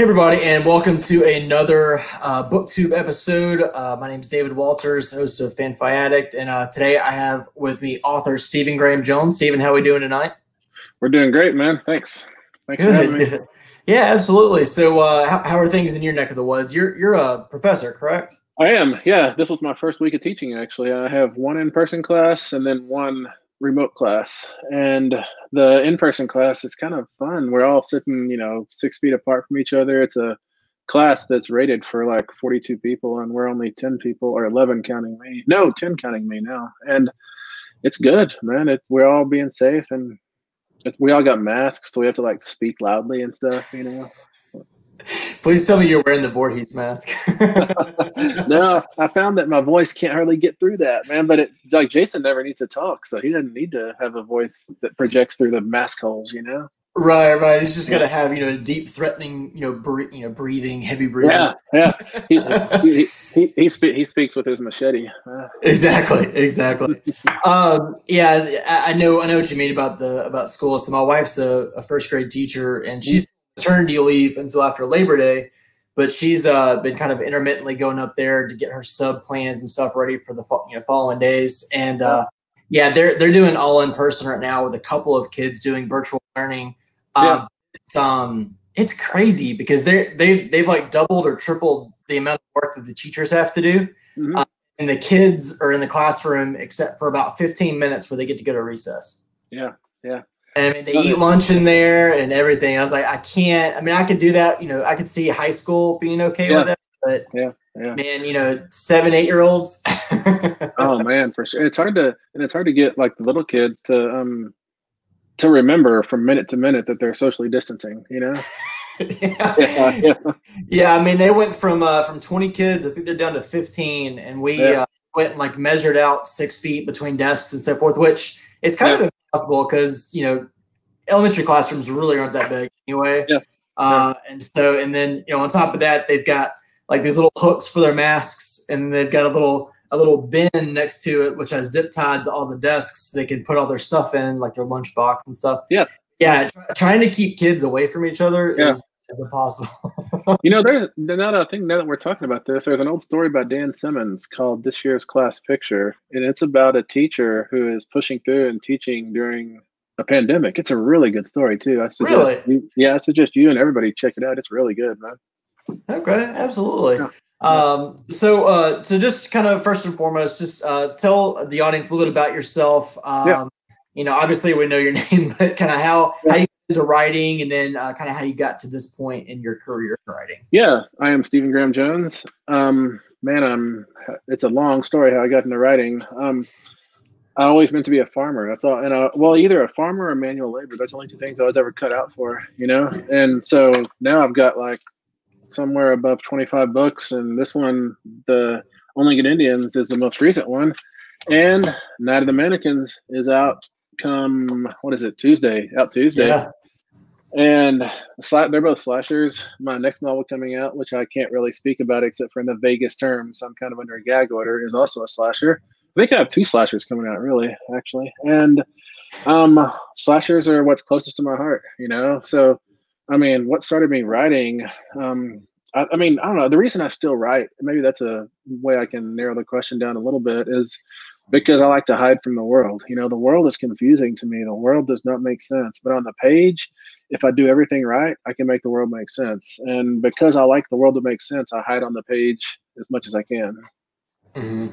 Hey, everybody, and welcome to another uh, BookTube episode. Uh, my name is David Walters, host of FanFi Addict, and uh, today I have with me author Stephen Graham Jones. Stephen, how are we doing tonight? We're doing great, man. Thanks. Thanks for having me. yeah, absolutely. So, uh, how, how are things in your neck of the woods? You're you're a professor, correct? I am. Yeah, this was my first week of teaching. Actually, I have one in-person class and then one remote class. And the in-person class is kind of fun. We're all sitting, you know, six feet apart from each other. It's a class that's rated for like 42 people, and we're only 10 people or 11 counting me. No, 10 counting me now. And it's good, man. It, we're all being safe, and it, we all got masks, so we have to like speak loudly and stuff, you know. Please tell me you're wearing the Voorhees mask. no, I found that my voice can't hardly get through that, man. But it like Jason never needs to talk, so he doesn't need to have a voice that projects through the mask holes, you know. Right, right. He's just got to have you know a deep, threatening, you know, bre- you know, breathing, heavy breathing. Yeah, yeah. He he, he, he, spe- he speaks with his machete. Uh. Exactly, exactly. um, yeah, I know, I know what you mean about the about school. So my wife's a, a first grade teacher, and she's maternity leave until after Labor Day, but she's uh, been kind of intermittently going up there to get her sub plans and stuff ready for the you know following days. And uh, yeah, they're they're doing all in person right now with a couple of kids doing virtual learning. Uh, yeah. It's um it's crazy because they're they they've like doubled or tripled the amount of work that the teachers have to do. Mm-hmm. Uh, and the kids are in the classroom except for about 15 minutes where they get to go to recess. Yeah, yeah. And I mean, they eat lunch in there and everything. I was like, I can't. I mean, I could do that. You know, I could see high school being okay yeah. with it, but yeah, yeah. man, you know, seven, eight year olds. oh man, for sure. It's hard to and it's hard to get like the little kids to um to remember from minute to minute that they're socially distancing. You know. yeah. Yeah, yeah. yeah, I mean, they went from uh, from 20 kids. I think they're down to 15, and we yeah. uh, went and like measured out six feet between desks and so forth, which it's kind of impossible because you know elementary classrooms really aren't that big anyway. Yeah. Uh, and so, and then you know, on top of that, they've got like these little hooks for their masks, and they've got a little a little bin next to it, which has zip tied to all the desks. They can put all their stuff in, like their lunch box and stuff. Yeah. Yeah. trying to keep kids away from each other yeah. is impossible. you know, there's now that I think now that we're talking about this, there's an old story by Dan Simmons called "This Year's Class Picture," and it's about a teacher who is pushing through and teaching during a pandemic. It's a really good story too. I suggest really? you, yeah, I suggest you and everybody check it out. It's really good, man. Okay, absolutely. Yeah. Um, so, uh, so just kind of first and foremost, just uh, tell the audience a little bit about yourself. Um, yeah. You know, obviously we know your name, but kind of how yeah. how you into writing, and then uh, kind of how you got to this point in your career writing. Yeah, I am Stephen Graham Jones. Um, man, I'm. It's a long story how I got into writing. Um, I always meant to be a farmer. That's all. And uh, well, either a farmer or manual labor. That's the only two things I was ever cut out for. You know. And so now I've got like somewhere above 25 books, and this one, the Only Good Indians, is the most recent one. And Night of the Mannequins is out come what is it Tuesday out Tuesday. Yeah and they're both slashers. My next novel coming out, which I can't really speak about except for in the vaguest terms, I'm kind of under a gag order, is also a slasher. I think I have two slashers coming out, really, actually. And um, slashers are what's closest to my heart, you know. So, I mean, what started me writing? Um, I, I mean, I don't know. The reason I still write, maybe that's a way I can narrow the question down a little bit, is because I like to hide from the world. You know, the world is confusing to me. The world does not make sense. But on the page, if I do everything right, I can make the world make sense. And because I like the world to make sense, I hide on the page as much as I can. Mm-hmm.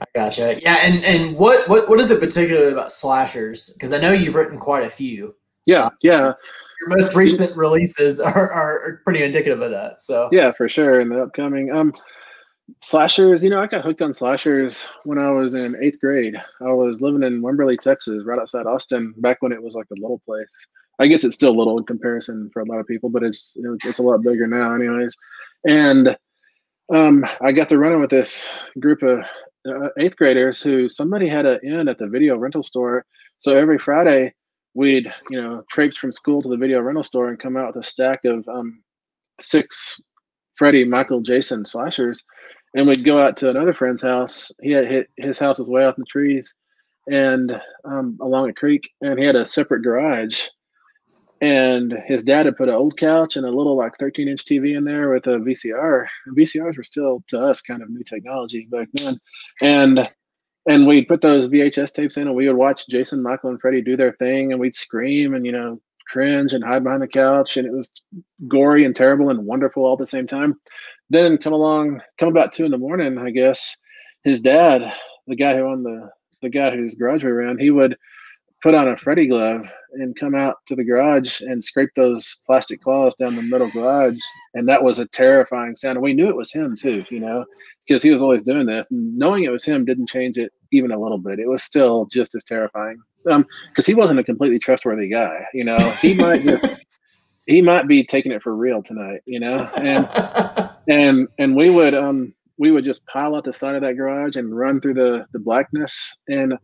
I gotcha. Yeah, and and what what what is it particularly about slashers? Because I know you've written quite a few. Yeah, yeah. Your most recent releases are, are pretty indicative of that. So yeah, for sure. In the upcoming, um, slashers. You know, I got hooked on slashers when I was in eighth grade. I was living in Wimberley, Texas, right outside Austin, back when it was like a little place. I guess it's still little in comparison for a lot of people, but it's it's a lot bigger now, anyways. And um, I got to running with this group of uh, eighth graders who somebody had an in at the video rental store. So every Friday, we'd you know traipse from school to the video rental store and come out with a stack of um, six Freddy, Michael, Jason slashers, and we'd go out to another friend's house. He had hit, his house was way off in the trees, and um, along a creek, and he had a separate garage and his dad had put an old couch and a little like 13 inch TV in there with a VCR. VCRs were still to us kind of new technology back then, and and we'd put those VHS tapes in and we would watch Jason, Michael, and Freddie do their thing, and we'd scream and you know cringe and hide behind the couch, and it was gory and terrible and wonderful all at the same time. Then come along, come about two in the morning, I guess. His dad, the guy who owned the the guy whose garage we in, he would put on a Freddy glove and come out to the garage and scrape those plastic claws down the middle garage. And that was a terrifying sound. And we knew it was him too, you know, because he was always doing this. And knowing it was him didn't change it even a little bit. It was still just as terrifying. Um, because he wasn't a completely trustworthy guy, you know. He might just he might be taking it for real tonight, you know. And and and we would um we would just pile out the side of that garage and run through the the blackness and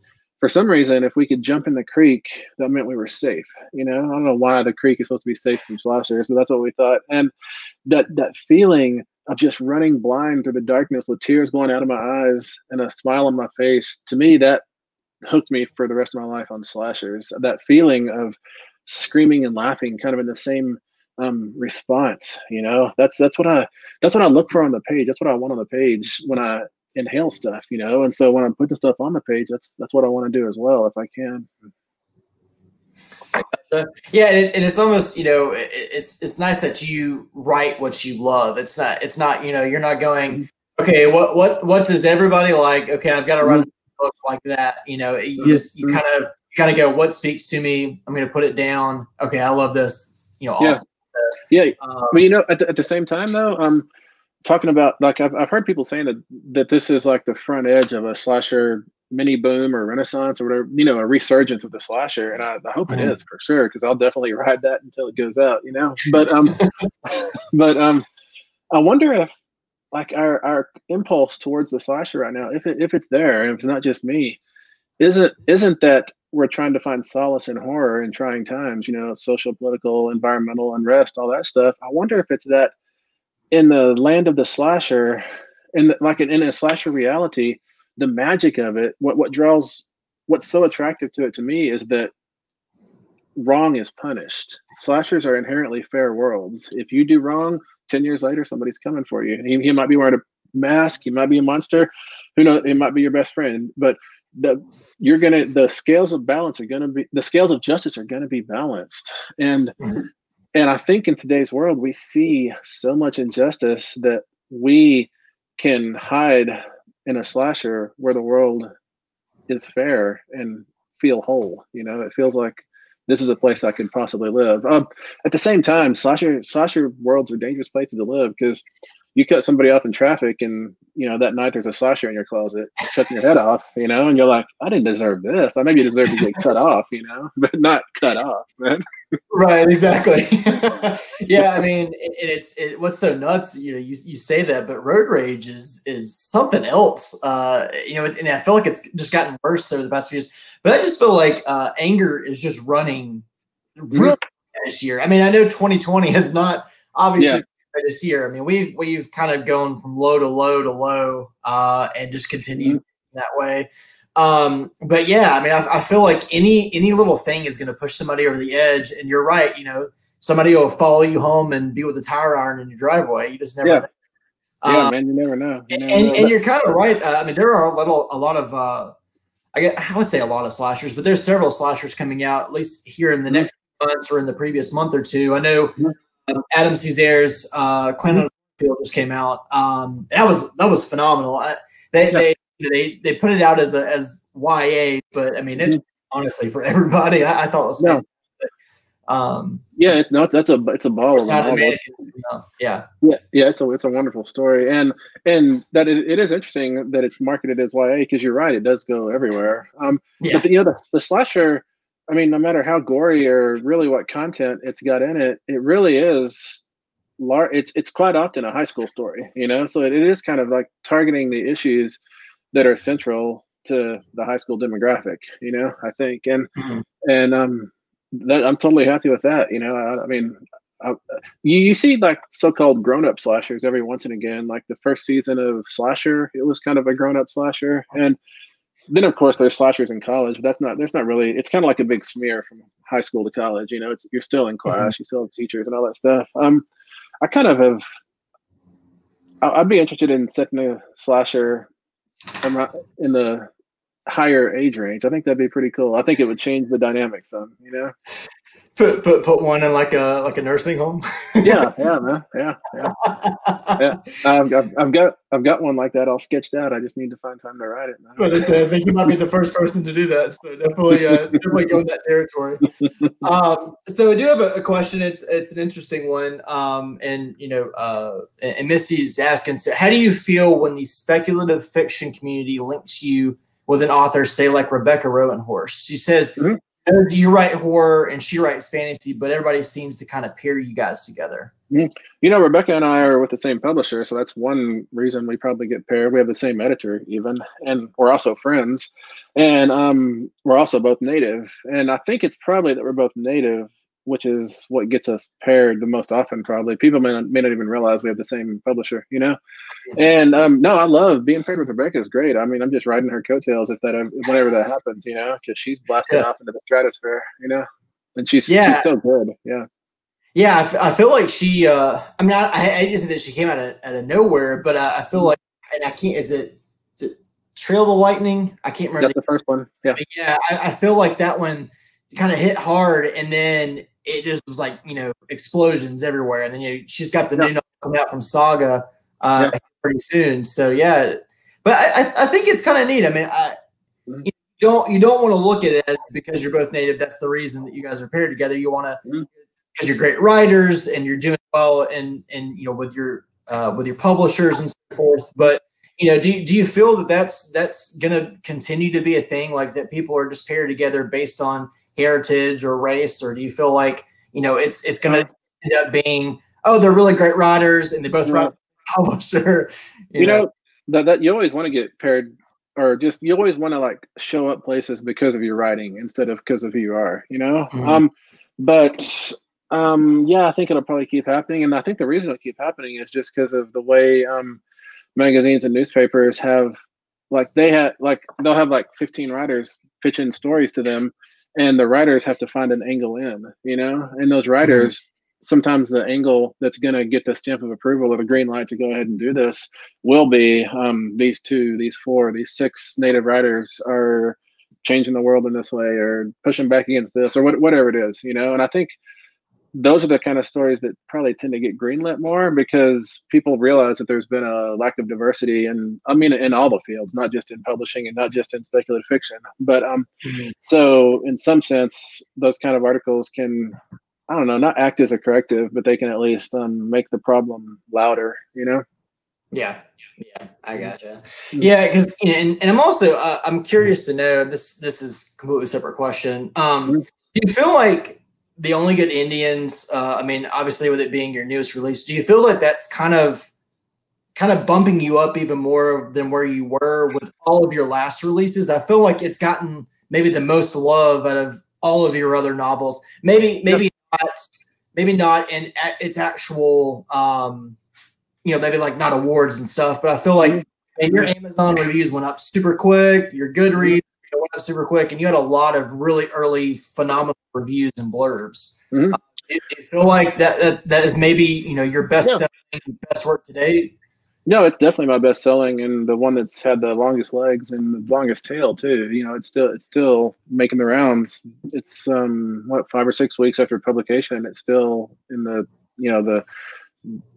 for some reason, if we could jump in the creek, that meant we were safe. You know, I don't know why the creek is supposed to be safe from slashers, but that's what we thought. And that that feeling of just running blind through the darkness with tears going out of my eyes and a smile on my face, to me, that hooked me for the rest of my life on slashers. That feeling of screaming and laughing, kind of in the same um, response. You know, that's that's what I that's what I look for on the page. That's what I want on the page when I inhale stuff, you know. And so when I'm putting stuff on the page, that's that's what I want to do as well, if I can. Yeah, and, it, and, it's almost you know it's it's nice that you write what you love. It's not it's not you know you're not going mm-hmm. okay what what what does everybody like? Okay, I've got to write mm-hmm. books like that. You know, you mm-hmm. just you kind of you kind of go what speaks to me. I'm going to put it down. Okay, I love this. You know, awesome. Yeah, yeah. Um, but you know, at the, at the same time though, um, talking about like I've, I've heard people saying that that this is like the front edge of a slasher mini boom or renaissance or whatever you know a resurgence of the slasher. And i, I hope it mm-hmm. is for sure because i'll definitely ride that until it goes out you know? But um but um i wonder if like our our impulse towards the slasher right now if it if it's there if it's not just me isn't isn't that we're trying to find solace in horror in trying times you know social political environmental unrest all that stuff. I wonder if it's that in the land of the slasher, and like in, in a slasher reality, the magic of it, what what draws, what's so attractive to it to me is that wrong is punished. Slashers are inherently fair worlds. If you do wrong, ten years later, somebody's coming for you. He, he might be wearing a mask. He might be a monster. Who knows? It might be your best friend, but the you're gonna the scales of balance are gonna be the scales of justice are gonna be balanced and mm-hmm and I think in today's world, we see so much injustice that we can hide in a slasher where the world is fair and feel whole. You know, it feels like this is a place I could possibly live. Um, at the same time, slasher slasher worlds are dangerous places to live because you cut somebody off in traffic, and you know that night there's a slasher in your closet cutting your head off. You know, and you're like, I didn't deserve this. I maybe deserve to get cut off. You know, but not cut off, man. Right, exactly. yeah, I mean, it, it's it, what's so nuts. You know, you, you say that, but road rage is is something else. Uh, you know, and I feel like it's just gotten worse over the past few years. But I just feel like uh, anger is just running really this year. I mean, I know 2020 has not obviously yeah. this year. I mean, we've we've kind of gone from low to low to low, uh, and just continued mm-hmm. that way. Um, but yeah, I mean, I, I, feel like any any little thing is going to push somebody over the edge. And you're right. You know, somebody will follow you home and be with a tire iron in your driveway. You just never. Yeah. Um, man, you never know. You never and, know. and you're kind of right. Uh, I mean, there are a little, a lot of uh, I guess I would say a lot of slashers, but there's several slashers coming out at least here in the mm-hmm. next months or in the previous month or two. I know mm-hmm. um, Adam Cesare's uh, Clan Field just came out. Um, that was that was phenomenal. I, they, yeah. they they they put it out as a as YA, but I mean it's mm-hmm. honestly for everybody. I, I thought it was yeah. Um, yeah, it's no, that's a it's a ball. You know, yeah, yeah, yeah. It's a it's a wonderful story, and and that it, it is interesting that it's marketed as YA because you're right, it does go everywhere. Um, yeah. but the, you know the, the slasher, I mean, no matter how gory or really what content it's got in it, it really is large. It's it's quite often a high school story, you know. So it, it is kind of like targeting the issues that are central to the high school demographic, you know. I think, and mm-hmm. and um that, I'm totally happy with that. You know, I, I mean, I, you, you see like so-called grown-up slashers every once and again. Like the first season of Slasher, it was kind of a grown-up slasher, and then of course there's slashers in college, but that's not there's not really it's kind of like a big smear from high school to college. You know, it's you're still in class, mm-hmm. you still have teachers and all that stuff. Um, I kind of have. I'd be interested in setting a slasher in the higher age range. I think that'd be pretty cool. I think it would change the dynamics. Some, you know put put put one in like a like a nursing home. yeah, yeah, man. Yeah, yeah, yeah. I've, I've, I've, got I've got one like that all sketched out. I just need to find time to write it. But I think you might be the first person to do that. So definitely, uh, definitely go in that territory. Um, so I do have a, a, question. It's it's an interesting one. Um, and you know, uh, and, and Misty's asking. So, how do you feel when the speculative fiction community links you with an author, say like Rebecca Roanhorse? She says. Mm-hmm you write horror and she writes fantasy, but everybody seems to kind of pair you guys together. Mm-hmm. You know, Rebecca and I are with the same publisher, so that's one reason we probably get paired. We have the same editor, even, and we're also friends, and um, we're also both native. And I think it's probably that we're both native which is what gets us paired the most often probably. People may not, may not even realize we have the same publisher you know? And um, no i love being paired with rebecca is great. I mean i'm just riding her coattails if that whenever that happens you know because she's blasting yeah. off into the stratosphere you know? And she's, yeah. she's so good yeah. Yeah I, f- I feel like she uh i mean i i just that she came out of, out of nowhere but uh, i feel like and i can't is it, is it trail the lightning? I can't remember that's the first one yeah. Yeah I, I feel like that one kind of hit hard and then it just was like you know explosions everywhere. And then you know, she's got the yeah. new novel coming out from Saga uh, yeah. pretty soon. So yeah, but I, I think it's kind of neat. I mean, I, mm-hmm. you don't you don't want to look at it as because you're both native. That's the reason that you guys are paired together. You want to because mm-hmm. you're great writers and you're doing well and and you know with your uh, with your publishers and so forth. But you know, do, do you feel that that's that's going to continue to be a thing like that? People are just paired together based on heritage or race, or do you feel like you know it's it's going to end up being oh they're really great riders and they both ride publisher? You, you know, know that, that you always want to get paired or just you always want to like show up places because of your writing instead of because of who you are you know mm-hmm. um but um yeah i think it'll probably keep happening and i think the reason it'll keep happening is just because of the way um magazines and newspapers have like they had like they'll have like 15 writers pitching stories to them and the writers have to find an angle in, you know, and those writers. Mm-hmm. Sometimes the angle that's going to get the stamp of approval or the green light to go ahead and do this will be um, these two, these four, these six native writers are changing the world in this way or pushing back against this or what, whatever it is, you know. And I think those are the kind of stories that probably tend to get greenlit more because people realize that there's been a lack of diversity and I mean in all the fields, not just in publishing and not just in speculative fiction. But um mm-hmm. so in some sense those kind of articles can I don't know, not act as a corrective, but they can at least um make the problem louder, you know? Yeah. Yeah, I gotcha. Mm-hmm. Yeah, because you know, and, and I'm also uh, I'm curious to know this. This is completely separate question. Um, mm-hmm. do you feel like the only good Indians. Uh, I mean, obviously, with it being your newest release, do you feel like that's kind of kind of bumping you up even more than where you were with all of your last releases? I feel like it's gotten maybe the most love out of all of your other novels. Maybe maybe not maybe not in its actual um, you know maybe like not awards and stuff, but I feel like and your Amazon reviews went up super quick. Your Goodreads went up super quick, and you had a lot of really early phenomenal reviews and blurbs. Mm-hmm. Uh, do you feel like that, that that is maybe you know your best yeah. selling, best work to date? No, it's definitely my best selling and the one that's had the longest legs and the longest tail too. You know, it's still it's still making the rounds. It's um what five or six weeks after publication, it's still in the you know the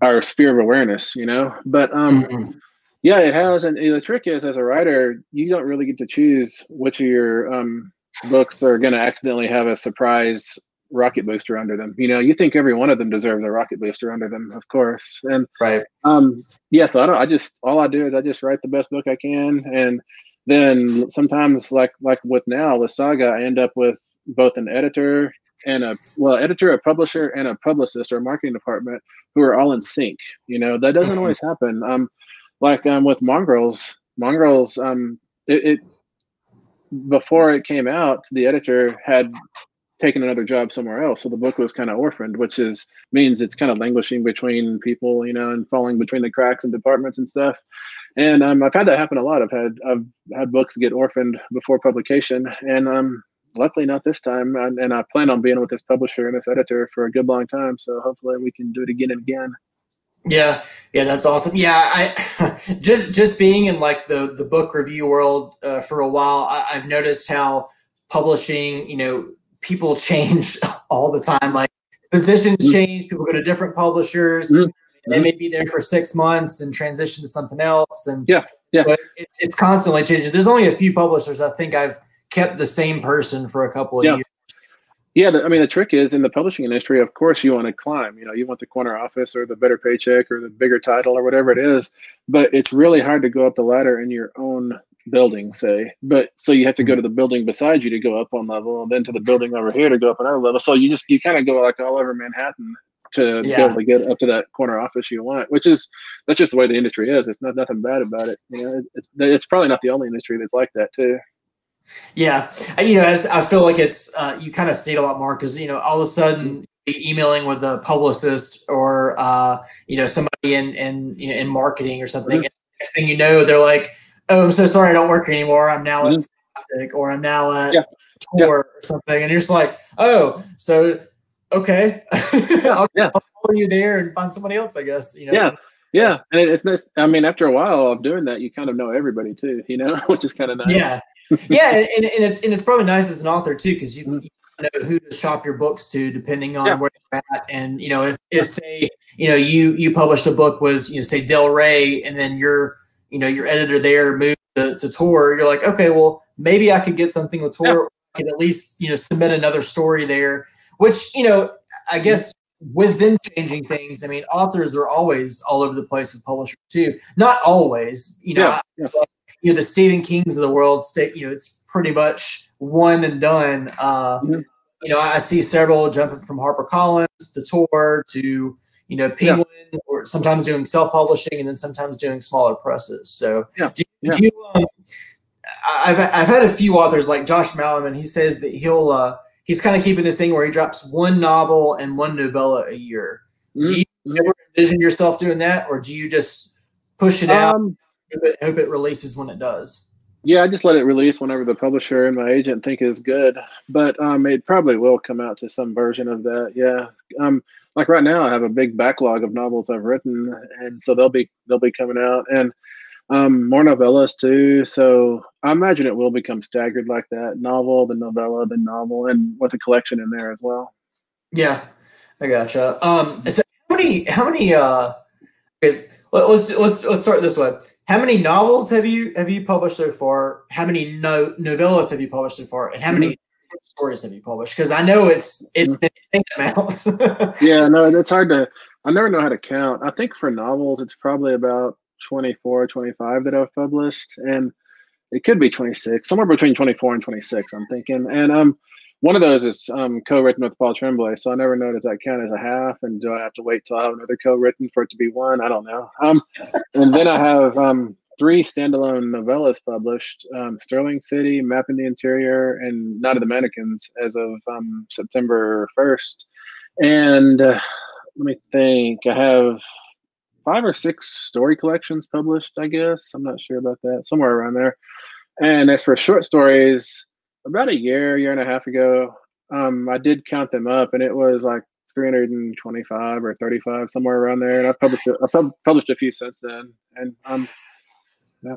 our sphere of awareness. You know, but um. Mm-hmm yeah, it has. And the trick is, as a writer, you don't really get to choose which of your um, books are going to accidentally have a surprise rocket booster under them. You know, you think every one of them deserves a rocket booster under them, of course. And right. Um, yeah, so I don't. I just all I do is I just write the best book I can, and then sometimes, like like with now with Saga, I end up with both an editor and a well editor, a publisher, and a publicist or a marketing department who are all in sync. You know, that doesn't always happen. Um, like um, with mongrels mongrels um, it, it, before it came out the editor had taken another job somewhere else so the book was kind of orphaned which is means it's kind of languishing between people you know and falling between the cracks and departments and stuff and um, I've had that happen a lot. I've had I've had books get orphaned before publication, and um, luckily not this time. And, and I plan on being with this publisher and this editor for a good long time. So hopefully we can do it again and again. Yeah, yeah, that's awesome. Yeah, I just just being in like the the book review world uh, for a while, I, I've noticed how publishing, you know, people change all the time. Like positions mm-hmm. change, people go to different publishers. Mm-hmm. They may be there for six months and transition to something else. And yeah, yeah, it, it's constantly changing. There's only a few publishers I think I've kept the same person for a couple of yeah. years. Yeah, I mean the trick is in the publishing industry. Of course, you want to climb. You know, you want the corner office or the better paycheck or the bigger title or whatever it is. But it's really hard to go up the ladder in your own building, say. But so you have to go mm-hmm. to the building beside you to go up one level, and then to the building over here to go up another level. So you just you kind of go like all over Manhattan to yeah. be able to get up to that corner office you want, which is that's just the way the industry is. It's not nothing bad about it. You know, it's it's probably not the only industry that's like that too. Yeah, you know, as I feel like it's uh, you kind of state a lot more because you know all of a sudden emailing with a publicist or uh, you know somebody in in in marketing or something. Mm-hmm. next thing you know, they're like, "Oh, I'm so sorry, I don't work anymore. I'm now mm-hmm. at Scholastic or I'm now at yeah. Tor yeah. or something," and you're just like, "Oh, so okay, I'll, yeah. I'll follow you there and find somebody else." I guess you know. Yeah. Yeah, and it's nice. I mean, after a while of doing that, you kind of know everybody too, you know, which is kind of nice. Yeah, yeah, and, and, it's, and it's probably nice as an author too because you, mm-hmm. you, know who to shop your books to depending on yeah. where you're at. And you know, if, if say you know you you published a book with you know say Del Rey, and then your you know your editor there moved to, to Tor, you're like, okay, well maybe I could get something with Tor. Yeah. I could at least you know submit another story there, which you know I guess with them changing things, I mean, authors are always all over the place with publishers too. Not always, you know. Yeah, yeah you know the Stephen Kings of the world. State you know it's pretty much one and done. Uh, mm-hmm. You know I see several jumping from HarperCollins to Tor to you know Penguin, yeah. or sometimes doing self publishing and then sometimes doing smaller presses. So yeah, do, yeah. Do you, um, I've I've had a few authors like Josh Malerman. He says that he'll uh, he's kind of keeping this thing where he drops one novel and one novella a year. Mm-hmm. Do you ever envision yourself doing that, or do you just push it out? Um, hope it, hope it releases when it does. Yeah, I just let it release whenever the publisher and my agent think is good. But um, it probably will come out to some version of that. Yeah. Um, like right now, I have a big backlog of novels I've written, and so they'll be they'll be coming out, and um, more novellas too. So I imagine it will become staggered like that: novel, the novella, the novel, and with a collection in there as well. Yeah, I gotcha. Um, so how many how many uh, is let's let's let's start this way. How many novels have you have you published so far? How many no, novellas have you published so far? And how many mm-hmm. stories have you published? Because I know it's it mm-hmm. amounts. yeah, no, it's hard to. I never know how to count. I think for novels, it's probably about 24, 25 that I've published, and it could be 26, somewhere between 24 and 26. I'm thinking, and um, one of those is um, co-written with Paul Tremblay, so I never know does that count as a half, and do I have to wait till I have another co-written for it to be one? I don't know. Um, and then I have um, three standalone novellas published: um, Sterling City, Mapping the Interior, and Night of the Mannequins as of um, September first. And uh, let me think. I have five or six story collections published. I guess I'm not sure about that. Somewhere around there. And as for short stories about a year, year and a half ago, um, I did count them up, and it was like 325 or 35, somewhere around there. And I've published, a, I've published a few since then, and um, yeah,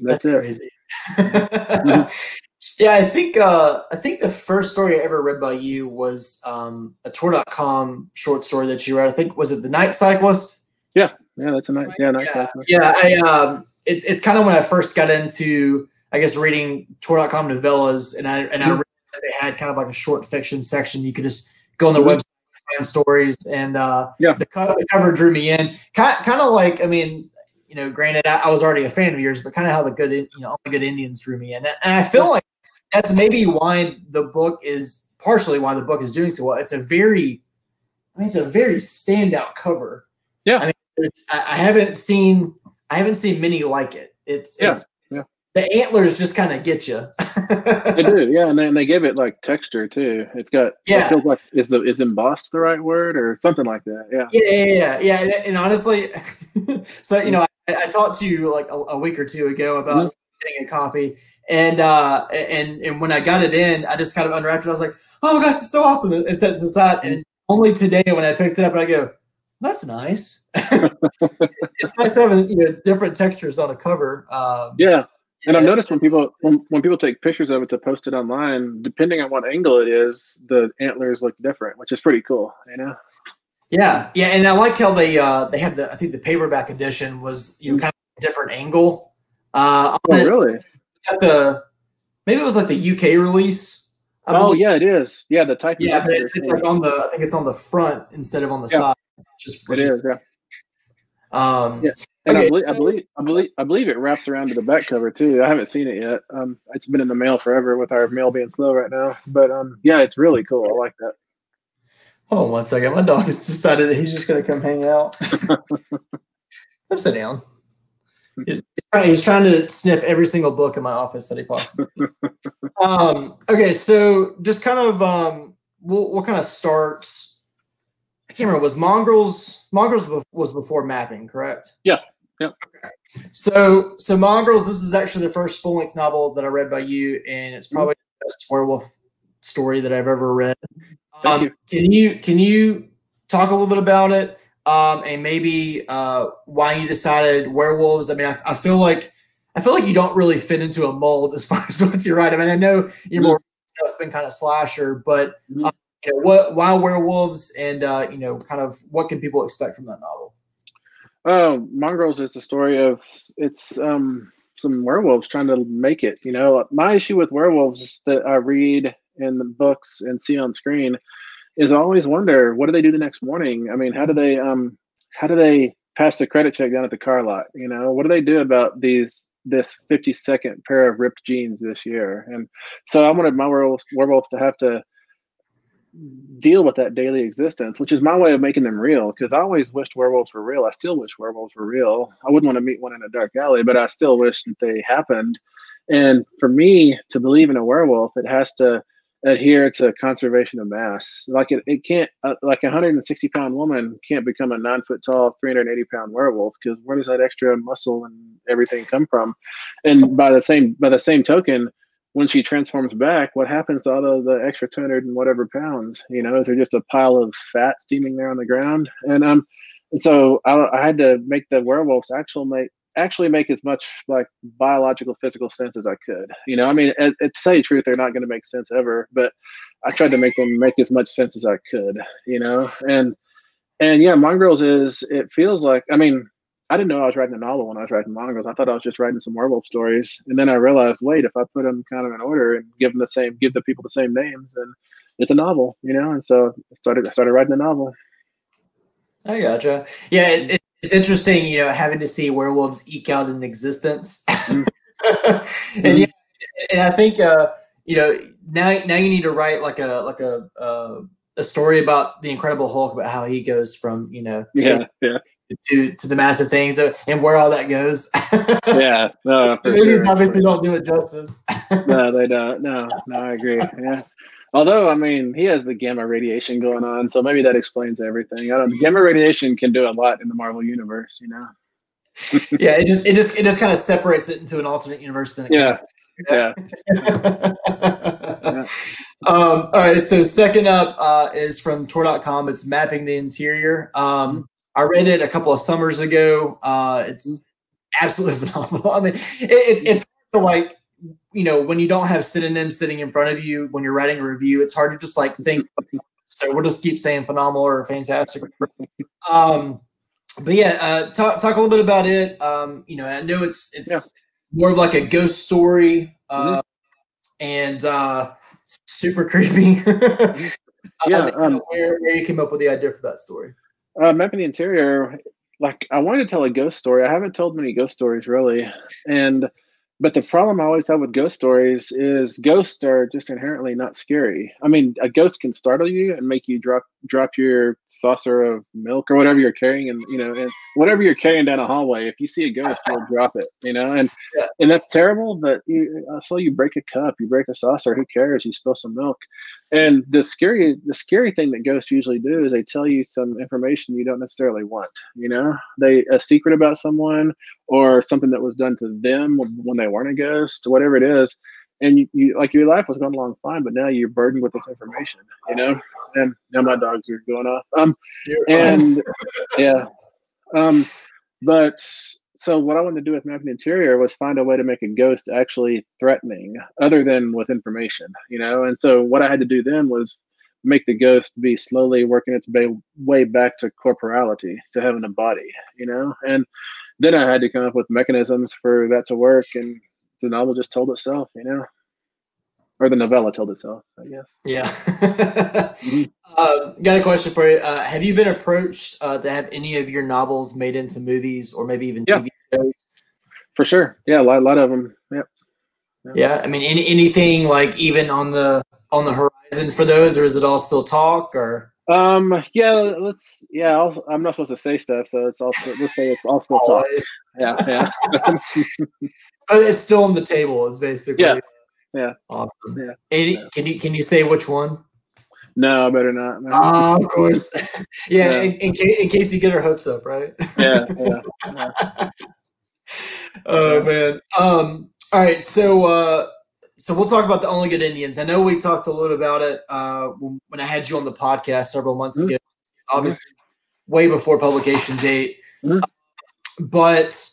that's, that's it. Crazy. mm-hmm. Yeah, I think uh, I think the first story I ever read by you was um, a Tor.com short story that you read. I think was it the Night Cyclist. Yeah, yeah, that's a night. Yeah, Night yeah. Cyclist. Yeah, I um, it's it's kind of when I first got into I guess reading Tor.com novellas, and I and I realized they had kind of like a short fiction section. You could just go on their mm-hmm. website, find stories, and uh, yeah, the, co- the cover drew me in. Kind kind of like I mean, you know, granted I, I, was already a fan of yours, but kind of how the good you know all the good Indians drew me in, and I feel like that's maybe why the book is partially why the book is doing so well. It's a very, I mean, it's a very standout cover. Yeah, I mean, it's, I, I haven't seen I haven't seen many like it. It's yeah. it's the antlers just kind of get you. they do, yeah, and they, and they give it like texture too. It's got yeah. It feels like is the is embossed the right word or something like that? Yeah. Yeah, yeah, yeah, yeah. And, and honestly, so you know, I, I, talked to you like a, a week or two ago about mm-hmm. getting a copy, and uh, and and when I got it in, I just kind of unwrapped it. I was like, "Oh my gosh, it's so awesome!" And set to the side. And only today, when I picked it up, I go, "That's nice." it's, it's, nice having you know different textures on a cover. Um, yeah, and I've noticed when people when, when people take pictures of it to post it online, depending on what angle it is, the antlers look different, which is pretty cool. You know. Yeah, yeah, and I like how they uh, they had the I think the paperback edition was you know mm. kind of a different angle. Uh, oh, really? At the maybe it was like the UK release. I oh yeah, it is. Yeah, the type. Yeah, but it's, it's like on the I think it's on the front instead of on the yeah. side. Just it is. is, yeah. Um, yeah, and okay, I, believe, so, I believe I believe I believe it wraps around to the back cover too. I haven't seen it yet. Um, it's been in the mail forever with our mail being slow right now. But um, yeah, it's really cool. I like that. Hold on one second. My dog has decided that he's just going to come hang out. Come sit down. He's trying to sniff every single book in my office that he possibly. um, okay, so just kind of um, we'll, we'll kind of start. I can't remember. Was Mongrels Mongrels was before mapping, correct? Yeah. Okay. So so Mongrels. This is actually the first full length novel that I read by you, and it's probably mm-hmm. the best werewolf story that I've ever read. Um, you. Can you can you talk a little bit about it, um, and maybe uh, why you decided werewolves? I mean, I, I, feel like I feel like you don't really fit into a mold as far as what you write. I mean, I know you're mm-hmm. more stuff's been kind of slasher, but mm-hmm. um, you know, what why werewolves, and uh, you know, kind of what can people expect from that novel? Oh, Mongrels is the story of it's um, some werewolves trying to make it. You know, my issue with werewolves that I read in the books and see on screen is I always wonder what do they do the next morning? I mean, how do they um how do they pass the credit check down at the car lot? You know, what do they do about these this 50 second pair of ripped jeans this year? And so I wanted my werewolves, werewolves to have to deal with that daily existence, which is my way of making them real. Because I always wished werewolves were real. I still wish werewolves were real. I wouldn't want to meet one in a dark alley, but I still wish that they happened. And for me to believe in a werewolf, it has to adhere to conservation of mass. Like it, it can't, uh, like a 160 pound woman can't become a nine foot tall, 380 pound werewolf because where does that extra muscle and everything come from? And by the same, by the same token, when she transforms back, what happens to all of the extra 200 and whatever pounds? You know, is there just a pile of fat steaming there on the ground? And um, and so I, I had to make the werewolves actual make actually make as much like biological physical sense as I could. You know, I mean, to tell you the truth, they're not going to make sense ever, but I tried to make them make as much sense as I could. You know, and and yeah, Mongrels is it feels like I mean. I didn't know I was writing a novel when I was writing Mongrels. I thought I was just writing some werewolf stories, and then I realized, wait, if I put them kind of in order and give them the same, give the people the same names, then it's a novel, you know. And so I started, I started writing the novel. I gotcha. Yeah, it, it, it's interesting, you know, having to see werewolves eke out an existence. Mm-hmm. and yeah, and I think uh, you know now now you need to write like a like a uh, a story about the Incredible Hulk about how he goes from you know yeah yeah to to the massive things and where all that goes. yeah, no, movies sure, obviously don't do it justice. no, they don't. No, no, I agree. Yeah. Although, I mean, he has the gamma radiation going on, so maybe that explains everything. I don't. Gamma radiation can do a lot in the Marvel universe, you know. yeah, it just it just it just kind of separates it into an alternate universe. Then yeah. Yeah. yeah. Um, all right. So second up uh, is from Tor.com. It's mapping the interior. Um, I read it a couple of summers ago. Uh, it's absolutely phenomenal. I mean, it, it's it's like you know, when you don't have synonyms sitting in front of you when you're writing a review, it's hard to just like think. so we'll just keep saying phenomenal or fantastic. Um, but yeah, uh, talk talk a little bit about it. Um, you know, I know it's it's yeah. more of like a ghost story, uh, mm-hmm. and uh, super creepy. yeah, um, where, where you came up with the idea for that story? Uh, mapping the interior, like I wanted to tell a ghost story. I haven't told many ghost stories really, and but the problem I always have with ghost stories is ghosts are just inherently not scary. I mean, a ghost can startle you and make you drop drop your saucer of milk or whatever you're carrying, and you know, and whatever you're carrying down a hallway, if you see a ghost, you'll drop it. You know, and Yeah. and that's terrible. But you, I saw you break a cup, you break a saucer. Who cares? You spill some milk. And the scary, the scary thing that ghosts usually do is they tell you some information you don't necessarily want. You know, they a secret about someone or something that was done to them when they weren't a ghost, whatever it is. And you, you like your life was going along fine, but now you're burdened with this information. You know, and now my dogs are going off. Um, and yeah, um, but so what I wanted to do with mapping interior was find a way to make a ghost actually threatening, other than with information, you know. And so what I had to do then was make the ghost be slowly working its way way back to corporality, to having a body, you know. And then I had to come up with mechanisms for that to work, and the novel just told itself, you know, or the novella told itself, I guess. Yeah. uh, got a question for you. Uh, have you been approached uh, to have any of your novels made into movies or maybe even Yeah. TV shows? For sure, yeah, a lot, a lot of them. Yep. Yeah. I mean, any, anything like even on the on the horizon for those, or is it all still talk? Or Um. Yeah. Let's. Yeah. I'll, I'm not supposed to say stuff, so it's also. Let's say it's all still talk. Yeah. Yeah. But it's still on the table. It's basically Yeah. Yeah. Awesome. Yeah. Any, can you can you say which one? no, I better not. man. Ah, of course. yeah. Yeah. In, in, case, in case you get our hopes up, right? yeah. Yeah. Oh man. Um. All right. So, uh, so we'll talk about the Only Good Indians. I know we talked a little about it uh, when I had you on the podcast several months Mhm. ago. Obviously, way before publication date. Mhm. But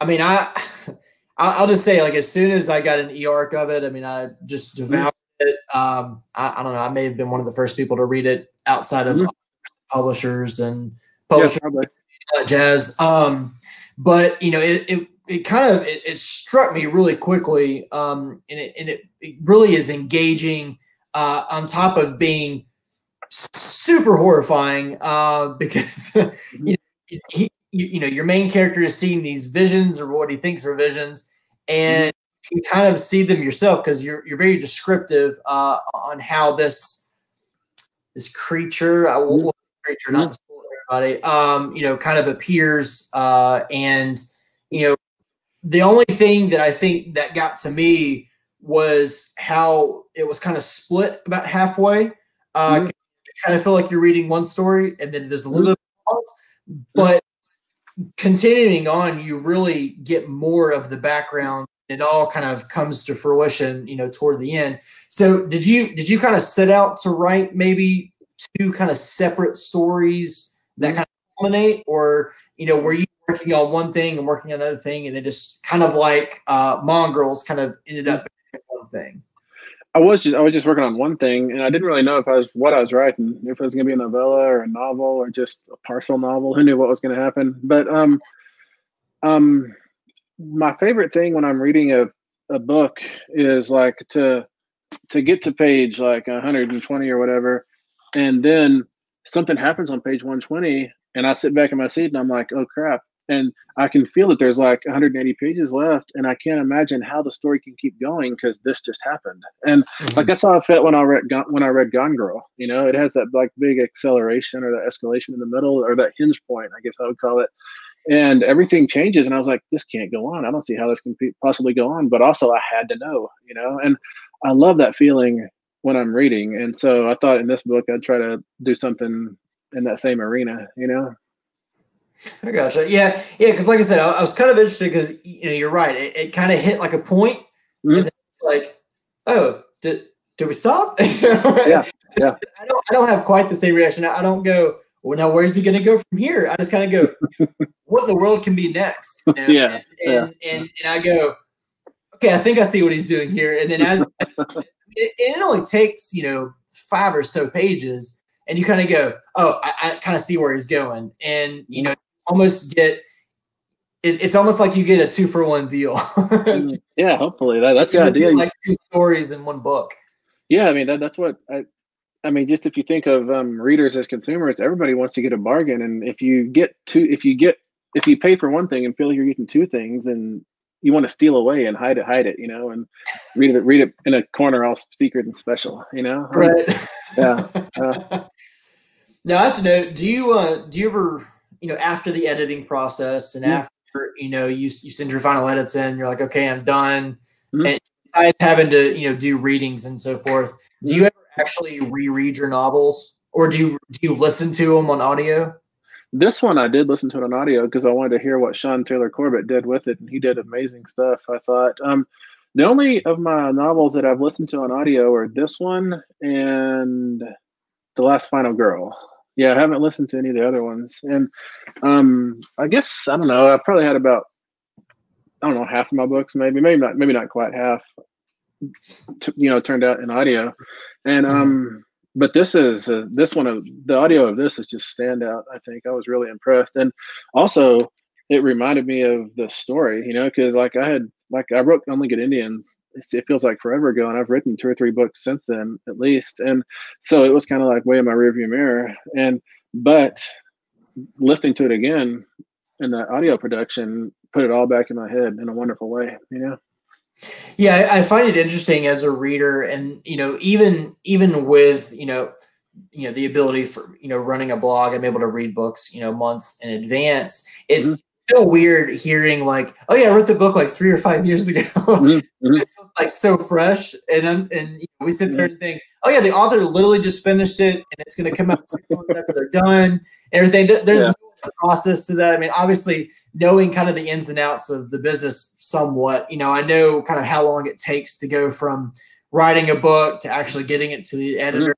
I mean, I I'll just say, like, as soon as I got an e-arc of it, I mean, I just devoured it. Um, I, I don't know. I may have been one of the first people to read it outside of Mhm. publishers and publishers probably. that jazz. Um, but you know, it it, it kind of it, it struck me really quickly, um, and it and it, it really is engaging. Uh, on top of being super horrifying, uh, because you know, he, you, know your main character is seeing these visions or what he thinks are visions, and you kind of see them yourself because you're you're very descriptive uh, on how this this creature, uh, what- what creature, not everybody, um, you know, kind of appears, uh, and you know, the only thing that I think that got to me was how it was kind of split about halfway. Uh, Mhm. Kind of feel like you're reading one story, and then there's a little bit of pause, but continuing on, you really get more of the background. It all kind of comes to fruition, you know, toward the end. So, did you did you kind of set out to write maybe two kind of separate stories that Mhm. kind of culminate, or you know, were you working on one thing and working on another thing, and it just kind of like uh, mongrels kind of ended up one thing? I was just I was just working on one thing, and I didn't really know if I was what I was writing, if it was going to be a novella or a novel or just a partial novel. Who knew what was going to happen? But um, um, my favorite thing when I'm reading a, a book is like to to get to page like 120 or whatever, and then something happens on page 120, and I sit back in my seat and I'm like, oh crap. And I can feel that there's like 180 pages left, and I can't imagine how the story can keep going because this just happened. And like mm-hmm. that's how I felt when I read Gone, when I read Gone Girl. You know, it has that like big acceleration or that escalation in the middle or that hinge point, I guess I would call it. And everything changes, and I was like, this can't go on. I don't see how this can possibly go on. But also, I had to know, you know, and I love that feeling when I'm reading. And so I thought in this book I'd try to do something in that same arena, you know. I gotcha. Yeah, yeah. Because like I said, I, I was kind of interested because you know you're right. It, it kind of hit like a point, Mhm. and then like, oh, did did we stop? yeah, yeah. I don't I don't have quite the same reaction. I, don't go. Well, now where's he going to go from here? I just kind of go, what in the world can be next? You know? Yeah, and, yeah. And, and and I go, okay, I think I see what he's doing here. And then as it, it only takes you know five or so pages, and you kind of go, oh, I, I kind of see where he's going, and you know, almost get. It, it's almost like you get a two for one deal. Mm, yeah, hopefully that, that's the idea. like two stories in one book. Yeah, I mean that, that's what I. I mean, just if you think of um, readers as consumers, everybody wants to get a bargain, and if you get two, if you get, if you pay for one thing and feel like you're getting two things, and you want to steal away and hide it, hide it, you know, and read it, read it in a corner, all secret and special, you know. Right. Yeah. Uh, Now I have to know, do you uh do you ever you know after the editing process and Yeah. after you know you you send your final edits in, you're like, okay, I'm done, Mhm. and besides having to you know do readings and so forth, do you ever actually reread your novels or do you do you listen to them on audio? This one I did listen to it on audio because I wanted to hear what Shaun Taylor-Corbett did with it, and he did amazing stuff. I thought. Um, the only of my novels that I've listened to on audio are this one and The Last Final Girl. Yeah, I haven't listened to any of the other ones, and um, I guess I don't know. I probably had about I don't know half of my books, maybe, maybe not, maybe not quite half. T- you know, turned out in audio, and um, but this is uh, this one of the audio of this is just standout. I think I was really impressed, and also it reminded me of the story. You know, because like I had like I wrote Only Good Indians. It feels like forever ago, and I've written two or three books since then, at least. And so it was kind of like way in my rearview mirror. And but listening to it again in the audio production put it all back in my head in a wonderful way. You know. Yeah, I I find it interesting as a reader, and you know, even even with you know, you know, the ability for you know running a blog, I'm able to read books you know months in advance. It's mm-hmm. Still weird hearing like, oh yeah, I wrote the book like three or five years ago. Mhm, mhm. it feels like so fresh, and I'm, and you know, we sit there and think, oh yeah, the author literally just finished it, and it's going to come out six months after they're done. Everything there's Yeah. no process to that. I mean, obviously, knowing kind of the ins and outs of the business somewhat, you know, I know kind of how long it takes to go from writing a book to actually getting it to the editor,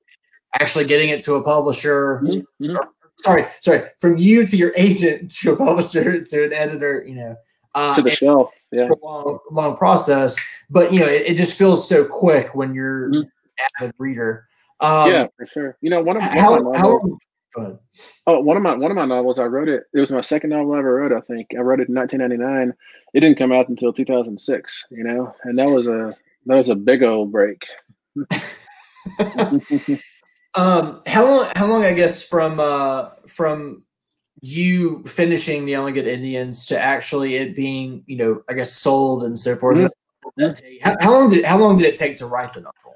actually getting it to a publisher. Mhm, mhm. Sorry, sorry, from you to your agent to a publisher to an editor, you know. Uh, To the shelf. Yeah. a long, long process, but you know, it, it just feels so quick when you're Mhm. an avid reader. Um, yeah, for sure. You know, one of, one of my how, novels- ahead. Oh, one of my one of my novels. I wrote it. It was my second novel I ever wrote. I think I wrote it in 1999. It didn't come out until 2006. You know, and that was a that was a big old break. Um, how long, how long, I guess, from, uh, from you finishing the Only Good Indians to actually it being, you know, I guess sold and so forth. Mhm. How, how long did, how long did it take to write the novel?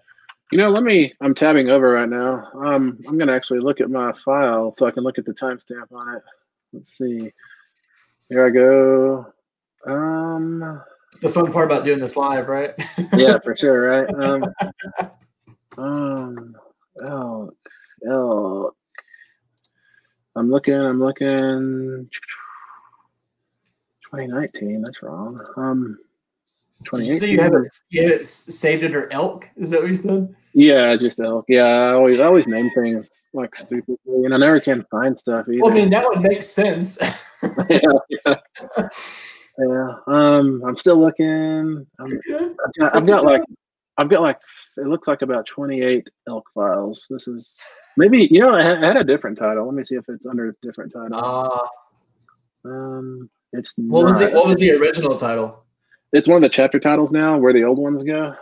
You know, let me. I'm tabbing over right now. Um, I'm gonna actually look at my file so I can look at the timestamp on it. Let's see. Here I go. Um, It's the fun part about doing this live, right? yeah, for sure, right? Um, um, elk, elk. I'm looking. I'm looking. 2019. That's wrong. Um, Did you say 2018. you had it, you had it saved under elk? Is that what you said? Yeah, just elk. Yeah, I always, I always name things like stupidly, and I never can find stuff either. Well, I mean, that would make sense. yeah, yeah. Yeah. Um, I'm still looking. I'm, I've, got, I've got like, I've got like, it looks like about 28 elk files. This is maybe, you know, I had, a different title. Let me see if it's under a different title. Uh, Um, it's what was the what was the original title? It's one of the chapter titles now, where the old ones go.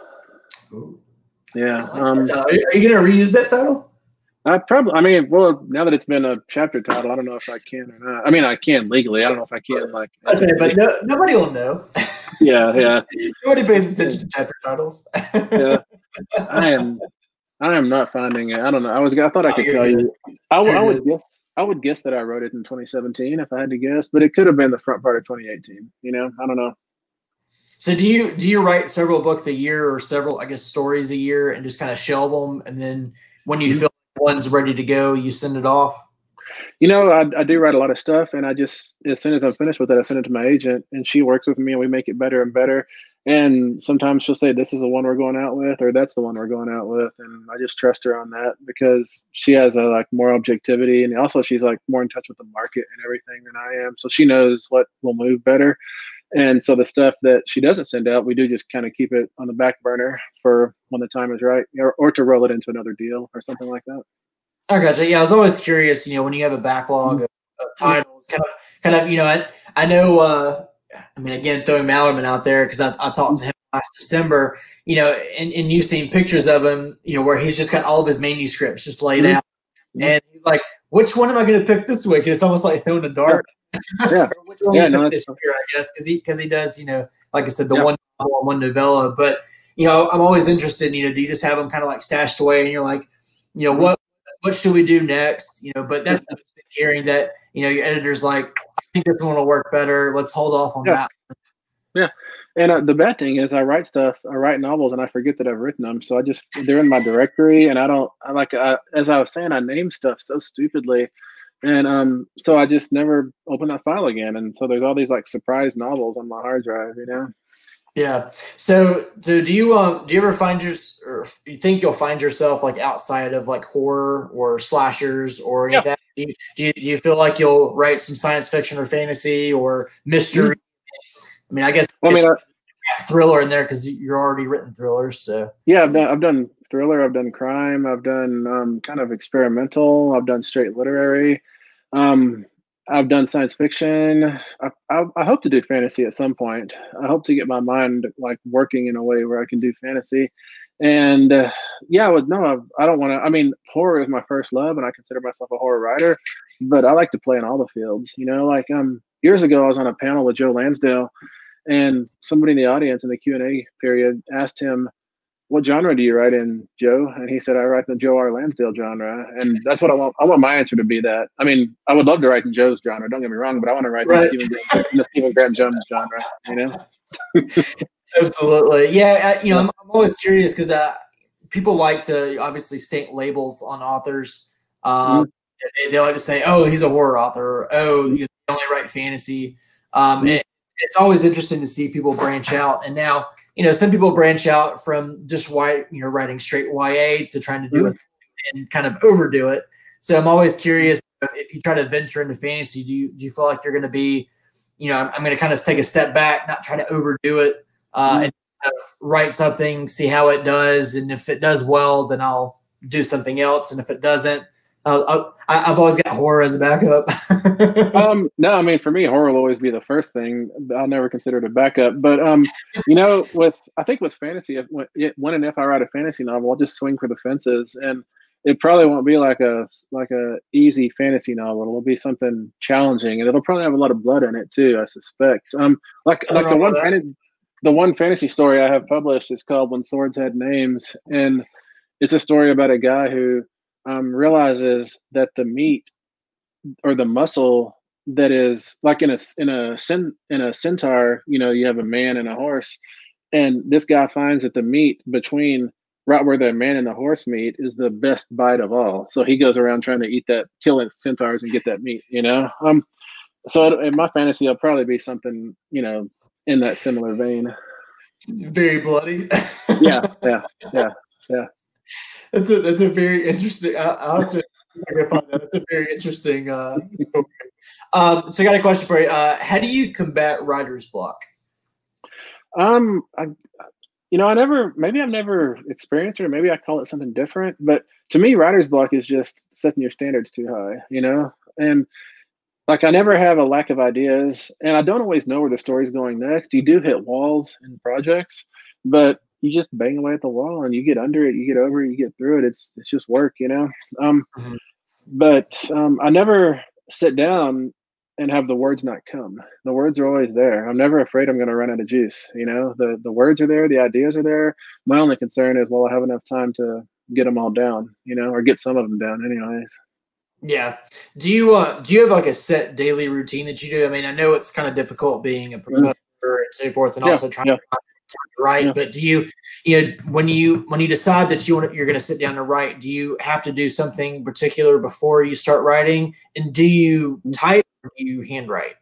Yeah. Like Um. Are you- are you gonna reuse that title? I probably, I mean, well, now that it's been a chapter title, I don't know if I can or not. I mean, I can legally. I don't know if I can, like, I say, but no, nobody will know. yeah, yeah. Nobody pays attention to chapter titles. yeah. I am I am not finding it. I don't know. I was I thought I Oh, could you're tell good. you. I, You're would guess I would guess that I wrote it in 2017 if I had to guess, but it could have been the front part of 2018. You know, I don't know. So do you do you write several books a year or several I guess stories a year and just kind of shelve them and then when you Mhm. feel one's ready to go you send it off? You know, I, I do write a lot of stuff, and I just as soon as I'm finished with it, I send it to my agent, and she works with me, and we make it better and better. And sometimes she'll say, "This is the one we're going out with," or "That's the one we're going out with," and I just trust her on that because she has a like more objectivity, and also she's like more in touch with the market and everything than I am, so she knows what will move better. And so the stuff that she doesn't send out, we do just kind of keep it on the back burner for when the time is right, or, or to roll it into another deal or something like that. I gotcha. Yeah, I was always curious. You know, when you have a backlog of, of titles, kind of, kind of, you know, I, I know. uh I mean, again, throwing Malerman out there because I, I talked to him last December. You know, and, and you've seen pictures of him. You know, where he's just got all of his manuscripts just laid Mhm. out, Mhm. and he's like, "Which one am I going to pick this week?" And it's almost like throwing a dart. Yeah. Which one Yeah, no, this year, I guess, because he because he does. You know, like I said, the Yeah. one novel one novella, but you know, I'm always interested. You know, do you just have them kind of like stashed away, and you're like, you know, what what should we do next? You know, but that's hearing that you know your editor's like, I think this one will work better. Let's hold off on Yeah. that. Yeah. And uh, the bad thing is, I write stuff, I write novels, and I forget that I've written them. So I just they're in my directory, and I don't. I like I, as I was saying, I name stuff so stupidly, and um, so I just never open that file again. And so there's all these like surprise novels on my hard drive, you know. Yeah. So, so do you um do you ever find your or you think you'll find yourself like outside of like horror or slashers or Yeah. anything? Do, you, do you do you feel like you'll write some science fiction or fantasy or mystery? I mean, I guess I mean, I, thriller in there because you're already written thrillers. So yeah, I've done I've done thriller, I've done crime, I've done um, kind of experimental, I've done straight literary, um, I've done science fiction. I, I, I hope to do fantasy at some point. I hope to get my mind like working in a way where I can do fantasy. And uh, yeah, with no, I, I don't want to. I mean, horror is my first love, and I consider myself a horror writer. But I like to play in all the fields. You know, like um, years ago, I was on a panel with Joe Lansdale, and somebody in the audience in the Q and A period asked him, "What genre do you write in, Joe?" And he said, "I write the Joe R. Lansdale genre." And that's what I want. I want my answer to be that. I mean, I would love to write in Joe's genre. Don't get me wrong, but I want to write Right. in, the Stephen Graham, in the Stephen Graham Jones genre. You know? Absolutely. Yeah. I, you know, I'm, I'm always curious because uh, people like to obviously stamp labels on authors. Um, they, they like to say, oh, he's a horror author, oh, you only write fantasy. Um, and it's always interesting to see people branch out. And now, you know, some people branch out from just white, you know, writing straight YA to trying to do it and kind of overdo it. So I'm always curious if you try to venture into fantasy, do you, do you feel like you're going to be, you know, I'm, I'm going to kind of take a step back, not try to overdo it, uh, and kind of write something, see how it does, and if it does well, then I'll do something else, and if it doesn't, I- I've always got horror as a backup. um, no, I mean for me, horror will always be the first thing. I'll never consider it a backup. But um, you know, with I think with fantasy, if, when, and if I write a fantasy novel, I'll just swing for the fences, and it probably won't be like a like a easy fantasy novel. It'll be something challenging, and it'll probably have a lot of blood in it too. I suspect. Um, like like the one fantasy, the one fantasy story I have published is called When Swords Had Names, and it's a story about a guy who um, realizes that the meat or the muscle that is like in a in a in a centaur, you know, you have a man and a horse, and this guy finds that the meat between right where the man and the horse meet is the best bite of all. So he goes around trying to eat that, killing centaurs and get that meat. You know, um, so in my fantasy, it'll probably be something you know in that similar vein. very bloody. Yeah, yeah, yeah, yeah, that's a that's a very interesting. I, I'll have to find that. That's a very interesting. Uh, um, so I got a question for you. Uh, how do you combat writer's block? Um, I, you know, I never, maybe I've never experienced it, or maybe I call it something different. But to me, writer's block is just setting your standards too high, you know? And like, I never have a lack of ideas, and I don't always know where the story's going next. You do hit walls in projects, but you just bang away at the wall and you get under it, you get over it, you get through it. It's, it's just work, you know? Um, Mhm. but um, I never sit down and have the words not come. The words are always there. I'm never afraid I'm going to run out of juice. You know, the the words are there, the ideas are there. My only concern is, will I have enough time to get them all down? You know, or get some of them down, anyways. Yeah. Do you uh, do you have like a set daily routine that you do? I mean, I know it's kind of difficult being a professor and so forth, and Yeah, also trying yeah. to find time to write. Yeah. But do you, you know, when you when you decide that you want you're going to sit down to write, do you have to do something particular before you start writing? And do you Mm. type or do you handwrite?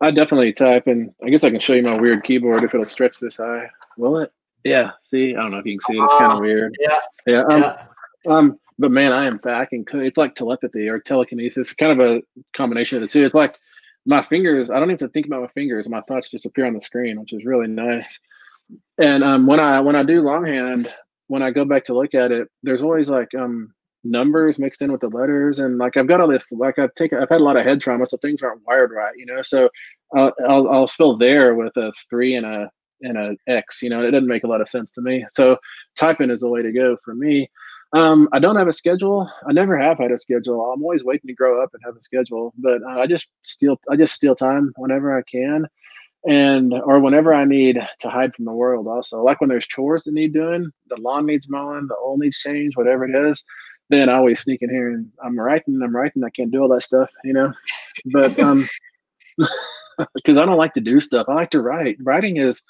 I definitely type, and I guess I can show you my weird keyboard if it'll stretch this high. Will it? Yeah. See, I don't know if you can see it. It's kind of weird. Yeah. Yeah. Um, yeah. Um, but man, I am back and it's like telepathy or telekinesis, kind of a combination of the two. It's like my fingers, I don't need to think about my fingers, my thoughts just appear on the screen, which is really nice. And um, when I when I do longhand, when I go back to look at it, there's always like um numbers mixed in with the letters, and like I've got all this like I've taken I've had a lot of head trauma, so things aren't wired right, you know. So uh, I'll I'll spell there with a three and a and a X, you know. It doesn't make a lot of sense to me. So typing is the way to go for me. Um, I don't have a schedule. I never have had a schedule. I'm always waiting to grow up and have a schedule, but uh, I just steal. I just steal time whenever I can, and or whenever I need to hide from the world. Also, like when there's chores that need doing, the lawn needs mowing, the oil needs changed, whatever it is. then I always sneak in here and I'm writing, I'm writing. I can't do all that stuff, you know. But um, because I don't like to do stuff. I like to write. Writing is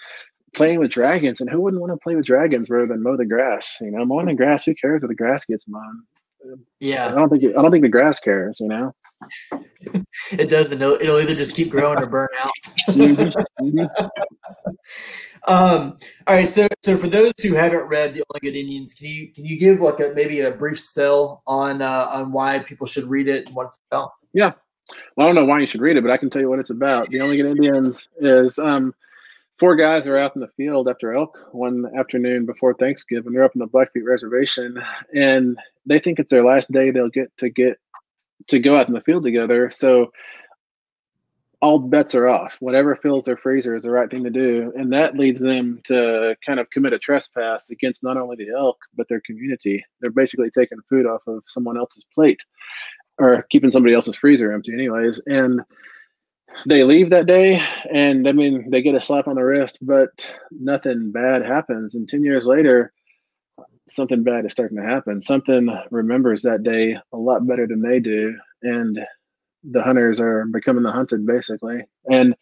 playing with dragons, and who wouldn't want to play with dragons rather than mow the grass? You know, mowing the grass. Who cares if the grass gets mowed? Yeah, I don't think it, I don't think the grass cares. You know, it doesn't. It'll, it'll either just keep growing or burn out. Um, all right, so so for those who haven't read the Only Good Indians, can you can you give like a maybe a brief sell on uh, on why people should read it and what it's about? Yeah, well, I don't know why you should read it, but I can tell you what it's about. The Only Good Indians is um, four guys are out in the field after elk one afternoon before Thanksgiving. They're up in the Blackfeet Reservation, and they think it's their last day they'll get to get to go out in the field together. So all bets are off. Whatever fills their freezer is the right thing to do, and that leads them to kind of commit a trespass against not only the elk but their community. They're basically taking food off of someone else's plate, or keeping somebody else's freezer empty, anyways. And they leave that day and I mean they get a slap on the wrist, but nothing bad happens. And 10 years later, something bad is starting to happen. Something remembers that day a lot better than they do. And the hunters are becoming the hunted basically. And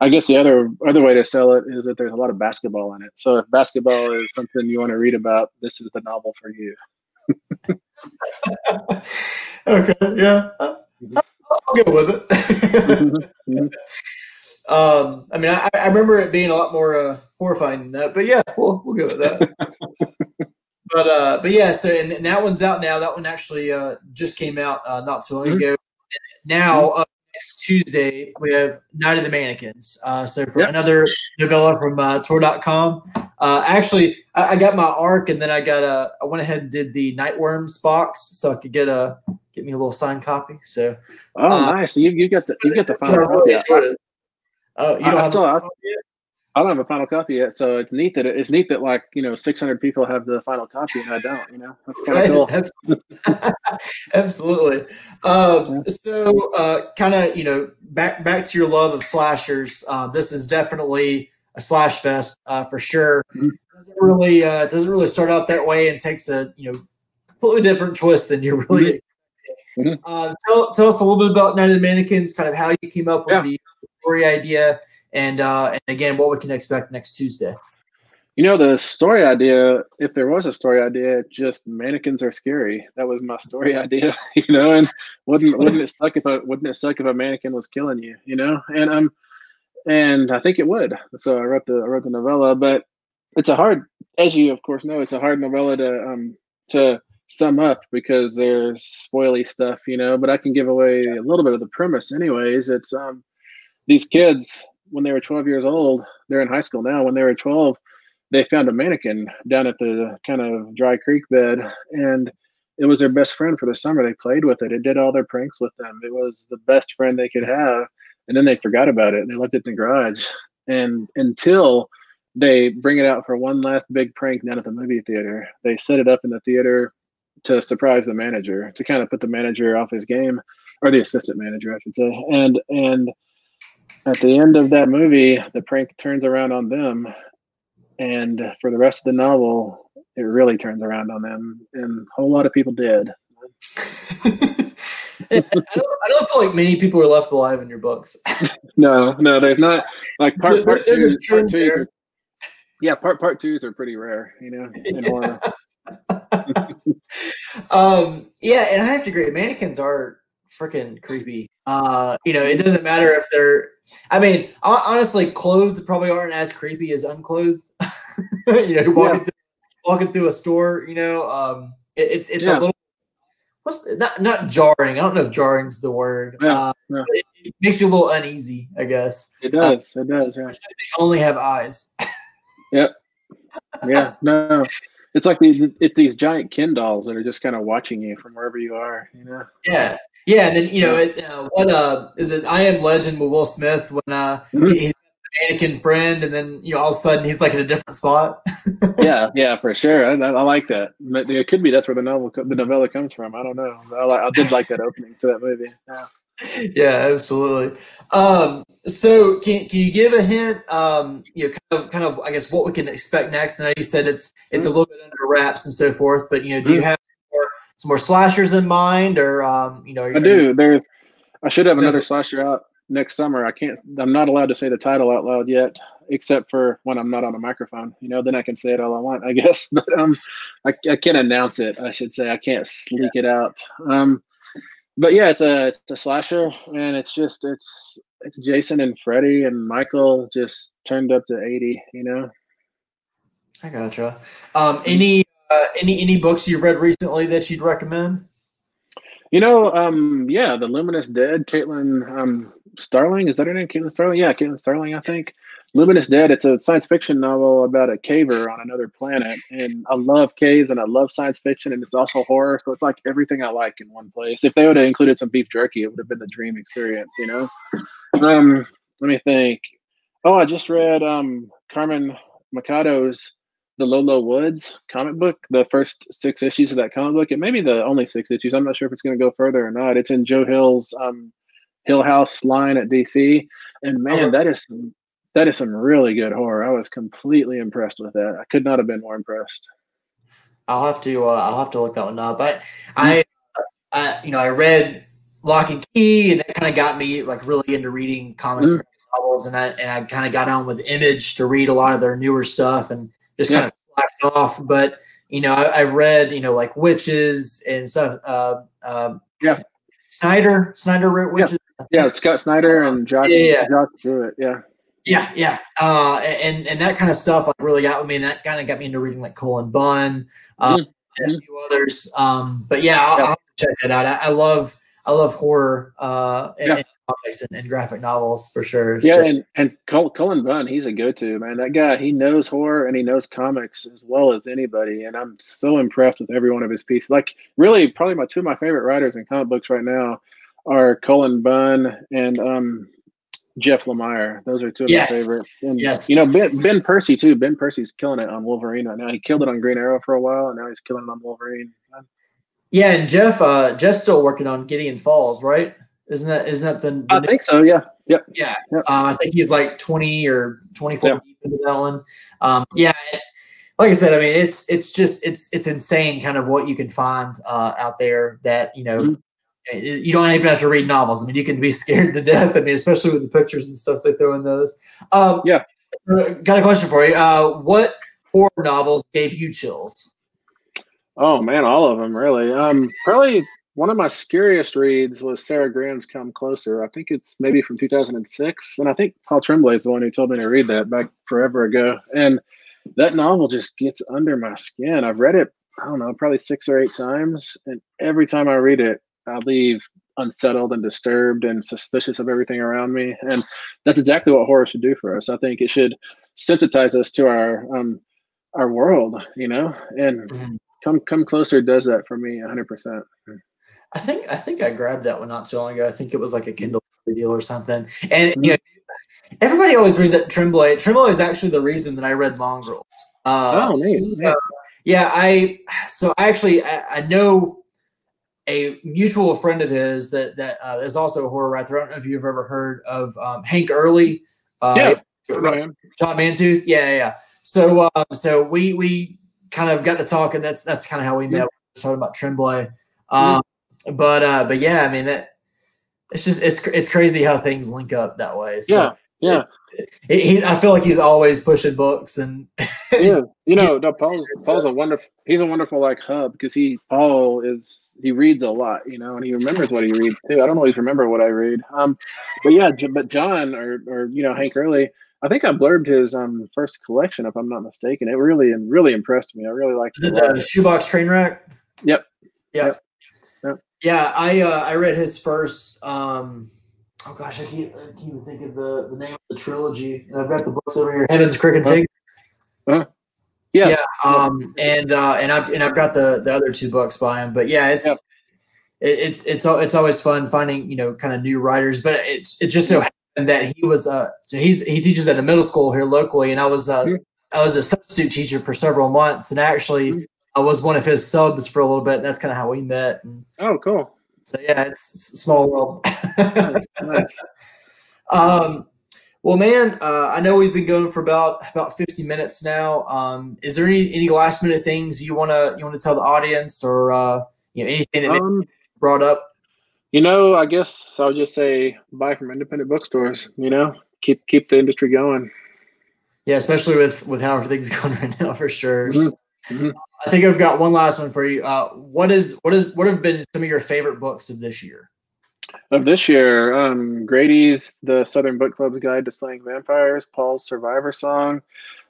I guess the other other way to sell it is that there's a lot of basketball in it. So if basketball is something you want to read about, this is the novel for you. okay, yeah. Mm-hmm. I'll go with it. Mm-hmm. um, I mean, I, I, remember it being a lot more uh, horrifying than that, but yeah, we'll we'll go with that. but uh, but yeah, so and, and, that one's out now. That one actually uh, just came out uh, not too long mm-hmm. ago. now, mm-hmm. uh, next Tuesday, we have Night of the Mannequins. Uh, so for yep. another novella from uh, Tor.com. Uh, actually, I, I, got my arc, and then I got a. I went ahead and did the Nightworms box, so I could get a get me a little signed copy. So, oh, uh, nice! So you you got the you got the final copy. Oh, you don't I, have still, I, I don't have a final copy yet, so it's neat that it, it's neat that like you know 600 people have the final copy and I don't. You know, that's kind of cool. Absolutely. Um, so, uh, kind of you know back back to your love of slashers. Uh, this is definitely a slash fest uh, for sure. Mm-hmm. Doesn't really uh, doesn't really start out that way and takes a you know completely different twist than you really mm-hmm. Mm-hmm. Uh, tell, tell us a little bit about Night of the Mannequins, kind of how you came up with yeah. the story idea, and uh, and again, what we can expect next Tuesday. You know, the story idea, if there was a story idea, just mannequins are scary. That was my story idea, you know, and wouldn't wouldn't it suck if a wouldn't it suck if a mannequin was killing you, you know? And um and I think it would. So I wrote the I wrote the novella, but it's a hard as you of course know, it's a hard novella to um to sum up because there's spoily stuff, you know, but I can give away a little bit of the premise anyways. It's um these kids when they were 12 years old, they're in high school now. When they were 12, they found a mannequin down at the kind of dry creek bed and it was their best friend for the summer. They played with it. It did all their pranks with them. It was the best friend they could have. And then they forgot about it. and They left it in the garage. And until they bring it out for one last big prank down at the movie theater, they set it up in the theater to surprise the manager to kind of put the manager off his game or the assistant manager i should say and and at the end of that movie the prank turns around on them and for the rest of the novel it really turns around on them and a whole lot of people did I, don't, I don't feel like many people are left alive in your books no no there's not like part, part two part two yeah part part twos are pretty rare you know in horror um, yeah, and I have to agree. Mannequins are freaking creepy. Uh, you know, it doesn't matter if they're. I mean, honestly, clothed probably aren't as creepy as unclothed. you know, walking yeah. through, walking through a store. You know, um, it, it's it's yeah. a little. What's not not jarring? I don't know if jarring's the word. Yeah, uh, yeah. It, it, makes you a little uneasy, I guess. It does. Uh, it does. Yeah. They only have eyes. yep. Yeah. No it's like these it's these giant Ken dolls that are just kind of watching you from wherever you are. You know. Yeah, yeah, and then you know it, uh, what uh is it? I am Legend with Will Smith when uh mm-hmm. he's mannequin friend, and then you know all of a sudden he's like in a different spot. yeah, yeah, for sure. I, I, like that. It could be that's where the novel the novella comes from. I don't know. I, I did like that opening to that movie. Yeah yeah, absolutely. Um, so can, can you give a hint, um, you know, kind of, kind of, I guess what we can expect next? And I know you said it's, it's a little bit under wraps and so forth, but you know, do you mm-hmm. have more some more slashers in mind, or um, you know? I do. There, I should have another slasher out next summer. I can't. I'm not allowed to say the title out loud yet, except for when I'm not on a microphone. You know, then I can say it all I want, I guess. But um, I, I can't announce it. I should say I can't sleek it out. Um, but yeah, it's a it's a slasher, and it's just it's it's Jason and Freddy and Michael just turned up to eighty. You know. I gotcha. Um, any uh, any any books you've read recently that you'd recommend? You know, um, yeah, the Luminous Dead, Caitlin um, Starling, is that her name? Caitlin Starling? Yeah, Caitlin Starling, I think. Luminous Dead, it's a science fiction novel about a caver on another planet. And I love caves and I love science fiction and it's also horror. So it's like everything I like in one place. If they would have included some beef jerky, it would have been the dream experience, you know? Um, let me think. Oh, I just read um, Carmen Machado's the Low, Low Woods comic book, the first six issues of that comic book. It may be the only six issues. I'm not sure if it's going to go further or not. It's in Joe Hill's um, Hill House line at DC, and man, that is some, that is some really good horror. I was completely impressed with that. I could not have been more impressed. I'll have to uh, I'll have to look that one up. But I, I you know I read Locke & Key, and that kind of got me like really into reading comics. Mm-hmm. Novels and I and I kind of got on with Image to read a lot of their newer stuff and just kind of slacked off. But you know, I, I, read you know like Wytches and stuff. Uh, uh, yeah, Snyder, Snyder wrote Wytches. Yeah, yeah Scott Snyder and Josh. Yeah, yeah. Josh Jewett. Yeah. Yeah, yeah, uh, and and that kind of stuff like really got with me, and that kind of got me into reading like Cullen Bunn, uh, mm-hmm. and a mm-hmm. few others. Um, but yeah, I'll, yeah. I'll check that out. I, I, love I love horror uh, and, yeah. and comics and, graphic novels for sure. Yeah, so. and and Cullen Bunn, he's a go-to man. That guy, he knows horror and he knows comics as well as anybody. And I'm so impressed with every one of his pieces. Like, really, probably my two of my favorite writers in comic books right now are Cullen Bunn and um, Jeff Lemire. Those are two of yes. my favorites. And, yes. You know, Ben, ben Percy too. Ben Percy's killing it on Wolverine right now. He killed it on Green Arrow for a while, and now he's killing it on Wolverine. Yeah, and Jeff, uh, Jeff's still working on Gideon Falls, right? Isn't that isn't that the? the I think so. Yeah. Yep. Yeah. Yep. Uh, I think he's like twenty or twenty four yep. into that one. Um, yeah. Like I said, I mean, it's it's just it's it's insane, kind of what you can find uh, out there that you know. Mm-hmm. You don't even have to read novels. I mean, you can be scared to death. I mean, especially with the pictures and stuff they throw in those. Um, yeah. Uh, got a question for you. Uh, what horror novels gave you chills? Oh man, all of them really. Um, probably one of my scariest reads was Sara Gran's Come Closer. I think it's maybe from 2006. And I think Paul Tremblay is the one who told me to read that back forever ago. And that novel just gets under my skin. I've read it, I don't know, probably six or eight times. And every time I read it, I leave unsettled and disturbed and suspicious of everything around me. And that's exactly what horror should do for us. I think it should sensitize us to our um, our world, you know, and mm-hmm. come come closer does that for me 100%. I think I think I grabbed that one not too long ago. I think it was like a Kindle deal or something. And you know, everybody always reads that Tremblay. Tremblay is actually the reason that I read Mongrels. Uh, oh, man. Uh, yeah, I so I actually I, I, know a mutual friend of his that that uh, is also a horror writer. I don't know if you've ever heard of um, Hank Early. Uh, yeah, John Mantooth. Yeah, yeah, yeah. So uh, so we we kind of got to talk, and that's that's kind of how we met. Yeah. We talking about Tremblay. Um, but uh, but yeah, I mean that it's just it's it's crazy how things link up that way. So yeah, yeah. It, he, I feel like he's always pushing books and yeah, you know, no, Paul's Paul's a wonderful. He's a wonderful like hub because he Paul is he reads a lot, you know, and he remembers what he reads too. I don't always remember what I read. Um, but yeah, but John or or you know Hank Early. I think I blurbed his um first collection, if I'm not mistaken. It really and really impressed me. I really liked it. The shoebox train wreck. Yep. Yep. yep. Yeah, I uh, I read his first. Um, oh gosh, I can't, I can't even think of the, the name of the trilogy. And I've got the books over here. Heaven's Crooked Finger. Uh, yeah, yeah. Um, and uh, and I've and I've got the the other two books by him. But yeah, it's it, it's it's it's always fun finding you know kind of new writers. But it's it just so happened that he was uh so he's he teaches at a middle school here locally, and I was uh. Mm-hmm. I was a substitute teacher for several months, and actually, mm-hmm. I was one of his subs for a little bit. And that's kind of how we met. And oh, cool. So yeah, it's small world. nice. Um, well, man, uh, I know we've been going for about about fifty minutes now. Um, is there any any last minute things you wanna you wanna tell the audience or uh, you know anything that um, brought up? You know, I guess I'll just say buy from independent bookstores. You know, keep keep the industry going. Yeah, especially with with how everything's going right now, for sure. Mm-hmm. Mm-hmm. I think I've got one last one for you. Uh, what is what is what have been some of your favorite books of this year? Of this year, um, Grady's The Southern Book Club's Guide to Slaying Vampires, Paul's Survivor Song,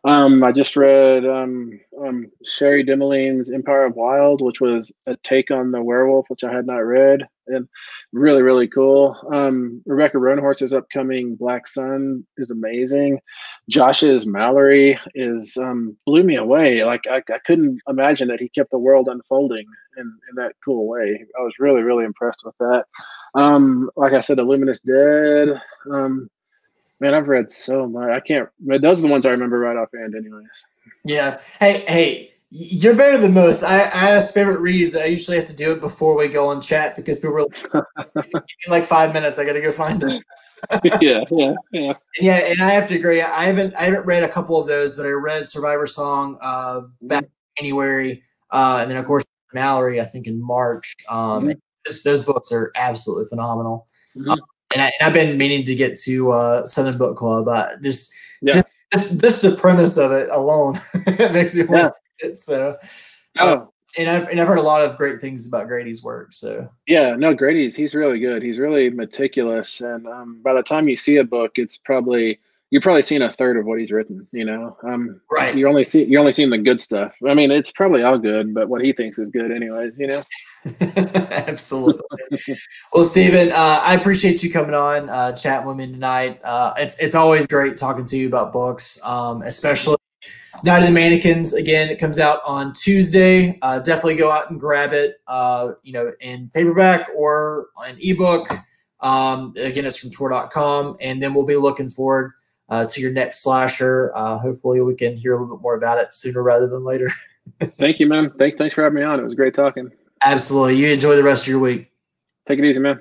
um, I just read um, um, Cherie Dimaline's Empire of Wild, which was a take on the werewolf, which I had not read, and really, really cool. Um, Rebecca Roanhorse's upcoming Black Sun is amazing. Josh's Malorie is um, blew me away. Like I, I couldn't imagine that he kept the world unfolding in, in that cool way. I was really, really impressed with that. Um, like I said, The Luminous Dead. Um, Man, I've read so much. I can't. Those are the ones I remember right offhand, anyways. Yeah. Hey, hey, you're better than most. I, I ask favorite reads. I usually have to do it before we go on chat because people are like, like five minutes. I got to go find it. yeah, yeah, yeah. And yeah, and I have to agree. I haven't I haven't read a couple of those, but I read Survivor Song uh, back in January, uh, and then of course Malorie. I think in March. Um, mm-hmm. just, those books are absolutely phenomenal. Mm-hmm. Um, and, I, have been meaning to get to uh, Southern Book Club. Uh, just, yeah. just, just the premise of it alone makes me want yeah. it. So, uh, oh. and I've and I've heard a lot of great things about Grady's work. So yeah, no, Grady's he's really good. He's really meticulous, and um, by the time you see a book, it's probably you've probably seen a third of what he's written. You know, um, right? You only see you're only seeing the good stuff. I mean, it's probably all good, but what he thinks is good, anyways. You know. Absolutely. well, Stephen, uh, I appreciate you coming on, uh, chatting with me tonight. Uh, it's it's always great talking to you about books, um, especially Night of the Mannequins. Again, it comes out on Tuesday. Uh, definitely go out and grab it. Uh, you know, in paperback or an ebook. Um, again, it's from Tor.com, and then we'll be looking forward uh, to your next slasher. Uh, hopefully, we can hear a little bit more about it sooner rather than later. Thank you, man. Thanks, thanks for having me on. It was great talking. Absolutely. You enjoy the rest of your week. Take it easy, man.